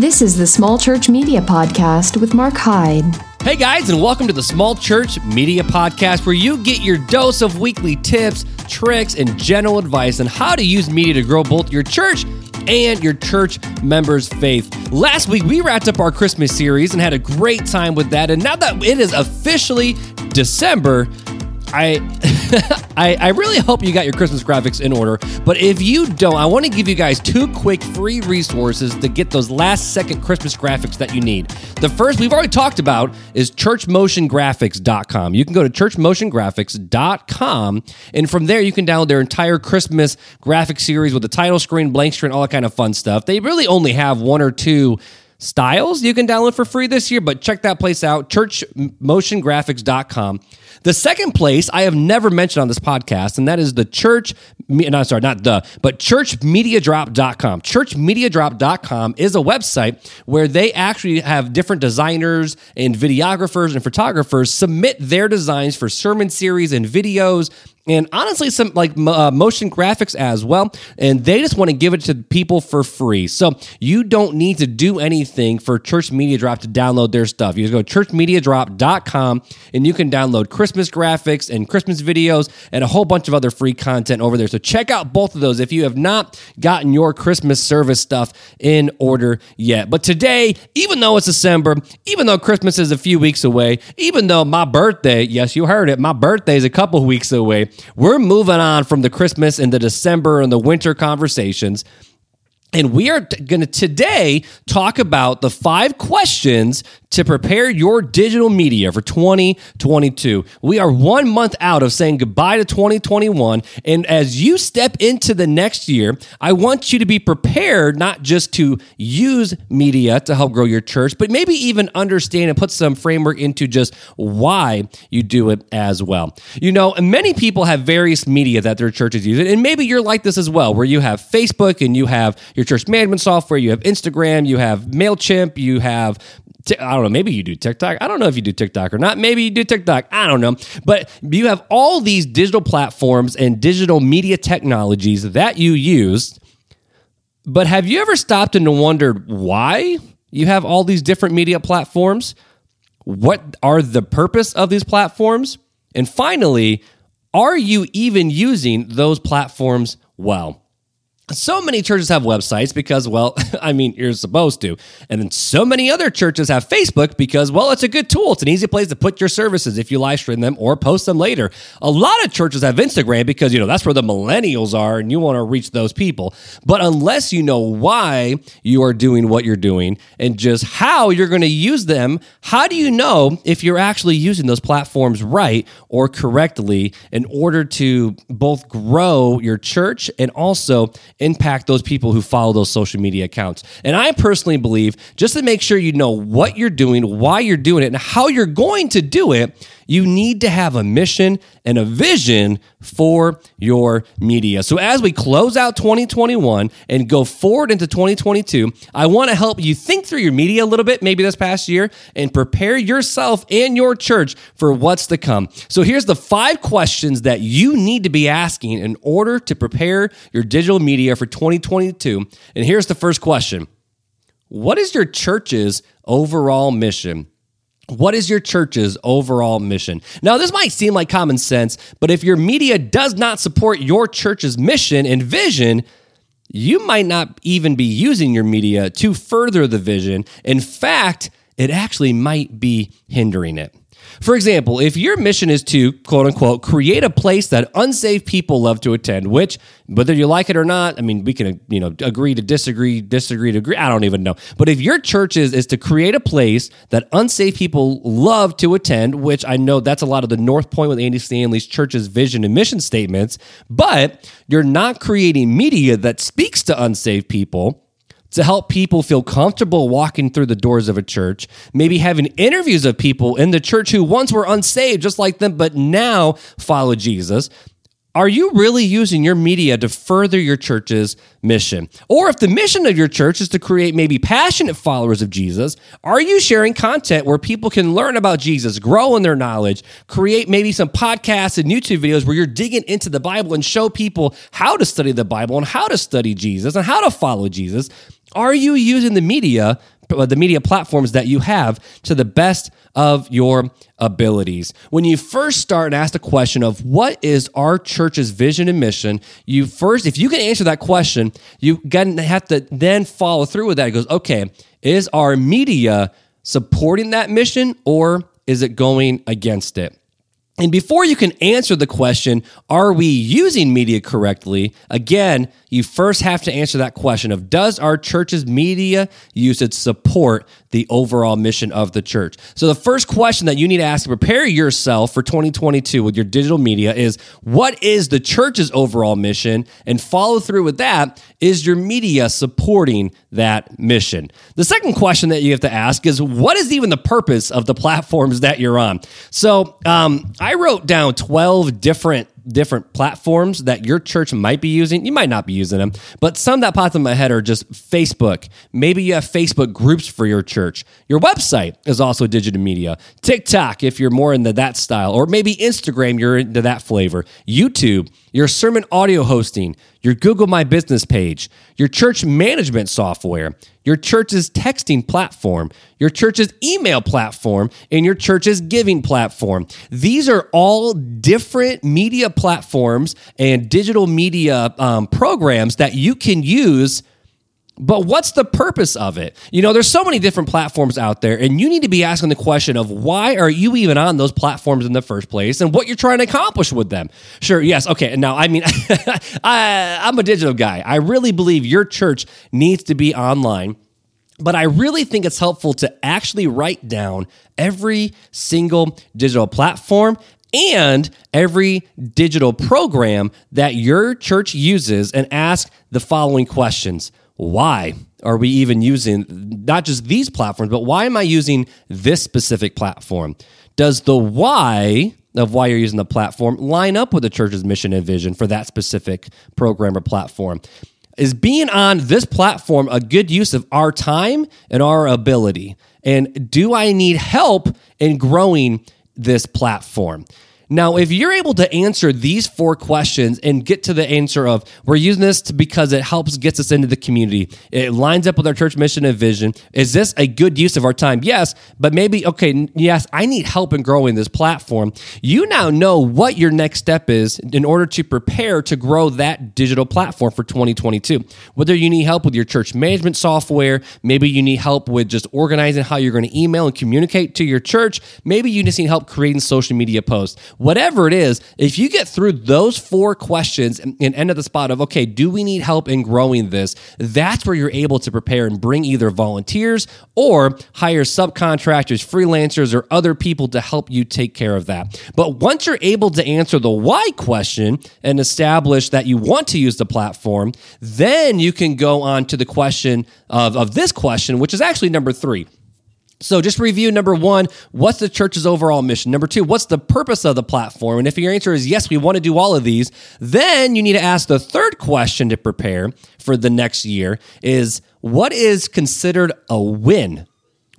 This is the Small Church Media Podcast with Mark Hyde. Hey guys, and welcome to the Small Church Media Podcast, where you get your dose of weekly tips, tricks, and general advice on how to use media to grow both your church and your church members' faith. Last week, we wrapped up our Christmas series and had a great time with that. And now that it is officially December, I, I, I really hope you got your Christmas graphics in order. But if you don't, I want to give you guys two quick free resources to get those last second Christmas graphics that you need. The first we've already talked about is churchmotiongraphics.com. You can go to churchmotiongraphics.com and from there you can download their entire Christmas graphic series with the title screen, blank screen, all that kind of fun stuff. They really only have one or two styles you can download for free this year, but check that place out, churchmotiongraphics.com. The second place I have never mentioned on this podcast, and that is the church, no, sorry, not the, but churchmediadrop.com. Churchmediadrop.com is a website where they actually have different designers and videographers and photographers submit their designs for sermon series and videos and honestly some like uh, motion graphics as well and they just want to give it to people for free. So you don't need to do anything for church media drop to download their stuff. You just go to churchmediadrop.com and you can download christmas graphics and christmas videos and a whole bunch of other free content over there. So check out both of those if you have not gotten your christmas service stuff in order yet. But today even though it's december even though christmas is a few weeks away even though my birthday yes you heard it my birthday is a couple weeks away we're moving on from the Christmas and the December and the winter conversations. And we are going to today talk about the five questions to prepare your digital media for 2022. We are one month out of saying goodbye to 2021. And as you step into the next year, I want you to be prepared not just to use media to help grow your church, but maybe even understand and put some framework into just why you do it as well. You know, many people have various media that their churches use, and maybe you're like this as well, where you have Facebook and you have your church management software, you have Instagram, you have MailChimp, you have I don't know. Maybe you do TikTok. I don't know if you do TikTok or not. Maybe you do TikTok. I don't know. But you have all these digital platforms and digital media technologies that you use. But have you ever stopped and wondered why you have all these different media platforms? What are the purpose of these platforms? And finally, are you even using those platforms well? So many churches have websites because, well, I mean, you're supposed to. And then so many other churches have Facebook because, well, it's a good tool. It's an easy place to put your services if you live stream them or post them later. A lot of churches have Instagram because, you know, that's where the millennials are and you want to reach those people. But unless you know why you are doing what you're doing and just how you're going to use them, how do you know if you're actually using those platforms right or correctly in order to both grow your church and also impact those people who follow those social media accounts. And I personally believe just to make sure you know what you're doing, why you're doing it, and how you're going to do it, you need to have a mission and a vision for your media. So as we close out 2021 and go forward into 2022, I want to help you think through your media a little bit, maybe this past year, and prepare yourself and your church for what's to come. So here's the five questions that you need to be asking in order to prepare your digital media for 2022. And here's the first question. What is your church's overall mission? What is your church's overall mission? Now, this might seem like common sense, but if your media does not support your church's mission and vision, you might not even be using your media to further the vision. In fact, it actually might be hindering it. For example, if your mission is to quote unquote create a place that unsaved people love to attend, which whether you like it or not, I mean, we can you know agree to disagree, disagree to agree. I don't even know. But if your church is is to create a place that unsaved people love to attend, which I know that's a lot of the North Point with Andy Stanley's church's vision and mission statements, but you're not creating media that speaks to unsaved people to help people feel comfortable walking through the doors of a church, maybe having interviews of people in the church who once were unsaved just like them, but now follow Jesus. Are you really using your media to further your church's mission? Or if the mission of your church is to create maybe passionate followers of Jesus, are you sharing content where people can learn about Jesus, grow in their knowledge, create maybe some podcasts and YouTube videos where you're digging into the Bible and show people how to study the Bible and how to study Jesus and how to follow Jesus? Are you using the media, uh, the media platforms that you have to the best of your abilities? When you first start and ask the question of what is our church's vision and mission, you first, if you can answer that question, you have to then follow through with that. It goes, okay, is our media supporting that mission or is it going against it? And before you can answer the question, are we using media correctly? Again, you first have to answer that question of does our church's media usage support the overall mission of the church? So the first question that you need to ask to prepare yourself for 2022 with your digital media is what is the church's overall mission? And follow through with that is your media supporting that mission? The second question that you have to ask is what is even the purpose of the platforms that you're on? So um, I wrote down 12 different different platforms that your church might be using. You might not be using them, but some that popped in my head are just Facebook. Maybe you have Facebook groups for your church. Your website is also digital media. TikTok, if you're more into that style, or maybe Instagram, you're into that flavor. YouTube, your sermon audio hosting, your Google My Business page, your church management software, your church's texting platform, your church's email platform, and your church's giving platform. These are all different media platforms and digital media um, programs that you can use but what's the purpose of it? You know, there's so many different platforms out there, and you need to be asking the question of why are you even on those platforms in the first place and what you're trying to accomplish with them. Sure, yes, okay. Now, I mean, I, I'm a digital guy. I really believe your church needs to be online. But I really think it's helpful to actually write down every single digital platform and every digital program that your church uses and ask the following questions why are we even using not just these platforms, but why am I using this specific platform? Does the why of why you're using the platform line up with the church's mission and vision for that specific program or platform? Is being on this platform a good use of our time and our ability? And do I need help in growing this platform? Now, if you're able to answer these four questions and get to the answer of we're using this because it helps gets us into the community, it lines up with our church mission and vision. Is this a good use of our time? Yes, but maybe okay, yes, I need help in growing this platform. You now know what your next step is in order to prepare to grow that digital platform for 2022. Whether you need help with your church management software, maybe you need help with just organizing how you're going to email and communicate to your church, maybe you just need help creating social media posts whatever it is, if you get through those four questions and, and end at the spot of, okay, do we need help in growing this? That's where you're able to prepare and bring either volunteers or hire subcontractors, freelancers, or other people to help you take care of that. But once you're able to answer the why question and establish that you want to use the platform, then you can go on to the question of, of this question, which is actually number three. So just review number one, what's the church's overall mission? Number two, what's the purpose of the platform? And if your answer is yes, we want to do all of these, then you need to ask the third question to prepare for the next year is what is considered a win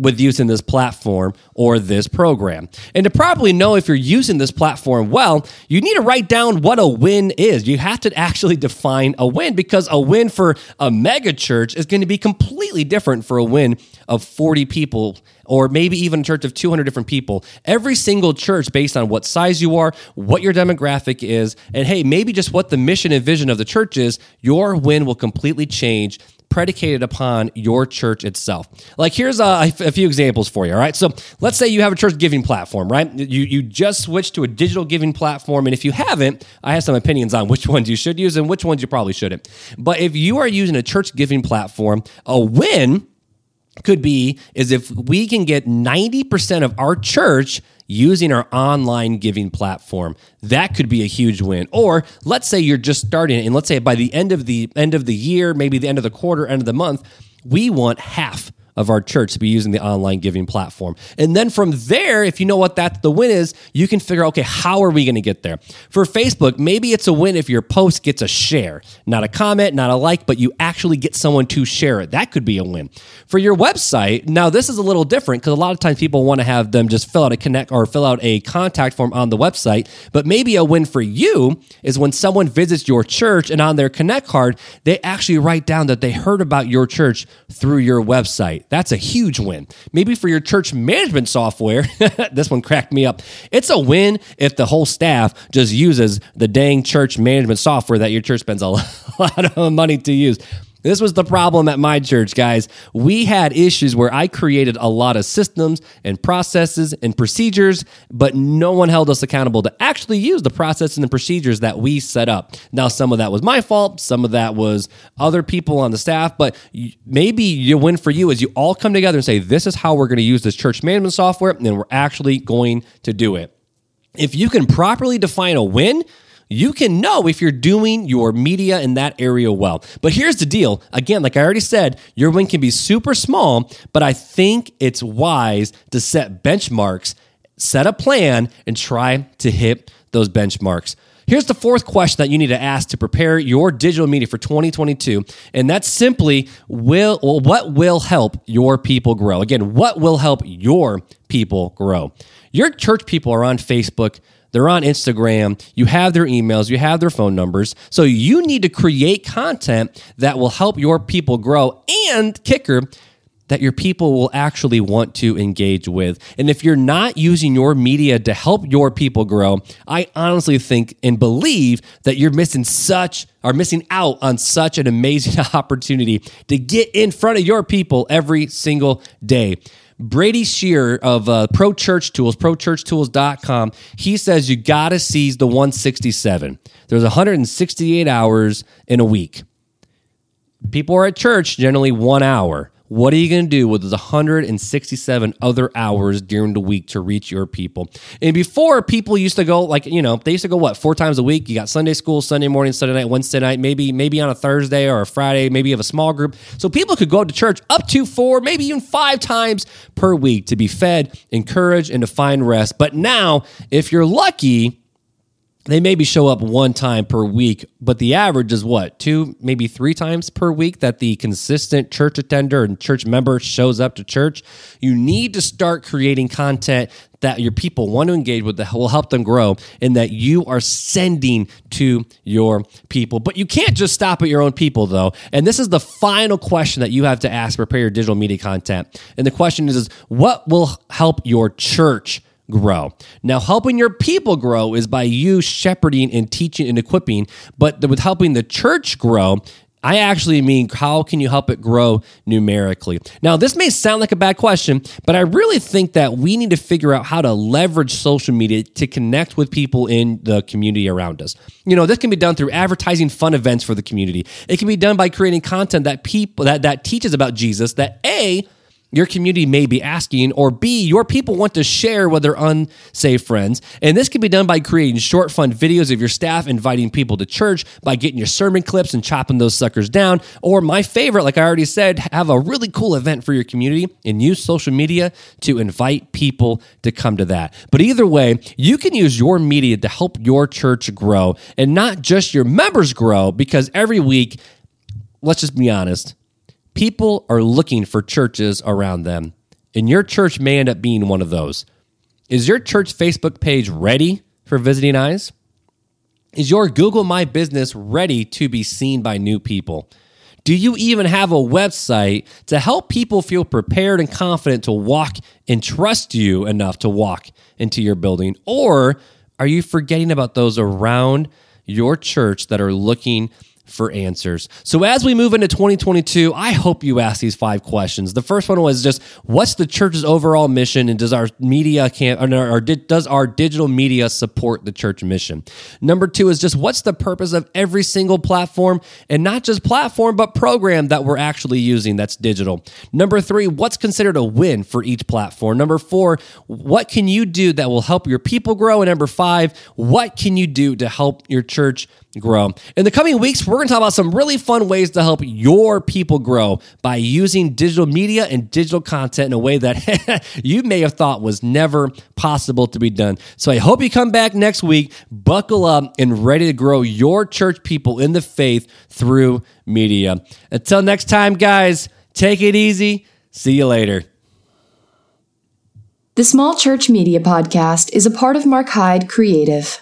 with using this platform or this program. And to probably know if you're using this platform well, you need to write down what a win is. You have to actually define a win because a win for a mega church is going to be completely different for a win of 40 people or maybe even a church of 200 different people. Every single church, based on what size you are, what your demographic is, and hey, maybe just what the mission and vision of the church is, your win will completely change predicated upon your church itself. Like here's a, a, few examples for you. All right, so let's say you have a church giving platform, right? You you just switched to a digital giving platform, and if you haven't, I have some opinions on which ones you should use and which ones you probably shouldn't. But if you are using a church giving platform, a win could be is if we can get 90% of our church using our online giving platform. That could be a huge win. Or let's say you're just starting and let's say by the end of the end of the year maybe the end of the quarter end of the month we want half of our church to be using the online giving platform. And then from there, if you know what that the win is, you can figure out, okay, how are we going to get there? For Facebook, maybe it's a win if your post gets a share, not a comment, not a like, but you actually get someone to share it. That could be a win. For your website, now this is a little different because a lot of times people want to have them just fill out a connect or fill out a contact form on the website. But maybe a win for you is when someone visits your church and on their connect card, they actually write down that they heard about your church through your website. That's a huge win. Maybe for your church management software, this one cracked me up. It's a win if the whole staff just uses the dang church management software that your church spends a lot of money to use. This was the problem at my church, guys. We had issues where I created a lot of systems and processes and procedures, but no one held us accountable to actually use the processes and the procedures that we set up. Now, some of that was my fault, some of that was other people on the staff, but maybe your win for you is you all come together and say, This is how we're going to use this church management software, and then we're actually going to do it. If you can properly define a win, you can know if you're doing your media in that area well. But here's the deal again, like I already said, your win can be super small, but I think it's wise to set benchmarks, set a plan, and try to hit those benchmarks. Here's the fourth question that you need to ask to prepare your digital media for 2022, and that's simply will well, what will help your people grow? Again, what will help your people grow? Your church people are on Facebook, they're on Instagram, you have their emails, you have their phone numbers. So you need to create content that will help your people grow and kicker that your people will actually want to engage with. And if you're not using your media to help your people grow, I honestly think and believe that you're missing such are missing out on such an amazing opportunity to get in front of your people every single day. Brady Shear of uh, Pro Church Tools, prochurchtools.com, he says you got to seize the 167. There's 168 hours in a week. People are at church generally one hour. What are you going to do with those 167 other hours during the week to reach your people? And before, people used to go like you know they used to go what four times a week. You got Sunday school, Sunday morning, Sunday night, Wednesday night, maybe maybe on a Thursday or a Friday. Maybe you have a small group, so people could go to church up to four, maybe even five times per week to be fed, encouraged, and to find rest. But now, if you're lucky they maybe show up one time per week, but the average is what, two, maybe three times per week that the consistent church attender and church member shows up to church. You need to start creating content that your people want to engage with that will help them grow and that you are sending to your people. But you can't just stop at your own people though. And this is the final question that you have to ask prepare your digital media content. And the question is, is what will help your church grow. Now, helping your people grow is by you shepherding and teaching and equipping, but with helping the church grow, I actually mean, how can you help it grow numerically? Now, this may sound like a bad question, but I really think that we need to figure out how to leverage social media to connect with people in the community around us. You know, this can be done through advertising fun events for the community. It can be done by creating content that people that, that teaches about Jesus that A, your community may be asking, or B, your people want to share with their unsafe friends. And this can be done by creating short, fun videos of your staff inviting people to church, by getting your sermon clips and chopping those suckers down. Or my favorite, like I already said, have a really cool event for your community and use social media to invite people to come to that. But either way, you can use your media to help your church grow and not just your members grow because every week, let's just be honest, People are looking for churches around them, and your church may end up being one of those. Is your church Facebook page ready for visiting eyes? Is your Google My Business ready to be seen by new people? Do you even have a website to help people feel prepared and confident to walk and trust you enough to walk into your building? Or are you forgetting about those around your church that are looking for answers. So as we move into 2022, I hope you ask these five questions. The first one was just what's the church's overall mission and does our media can or, or does our digital media support the church mission? Number 2 is just what's the purpose of every single platform and not just platform but program that we're actually using that's digital. Number 3, what's considered a win for each platform? Number 4, what can you do that will help your people grow? And number 5, what can you do to help your church grow. In the coming weeks, we're going to talk about some really fun ways to help your people grow by using digital media and digital content in a way that you may have thought was never possible to be done. So I hope you come back next week, buckle up, and ready to grow your church people in the faith through media. Until next time, guys, take it easy. See you later. The Small Church Media Podcast is a part of Mark Hyde Creative.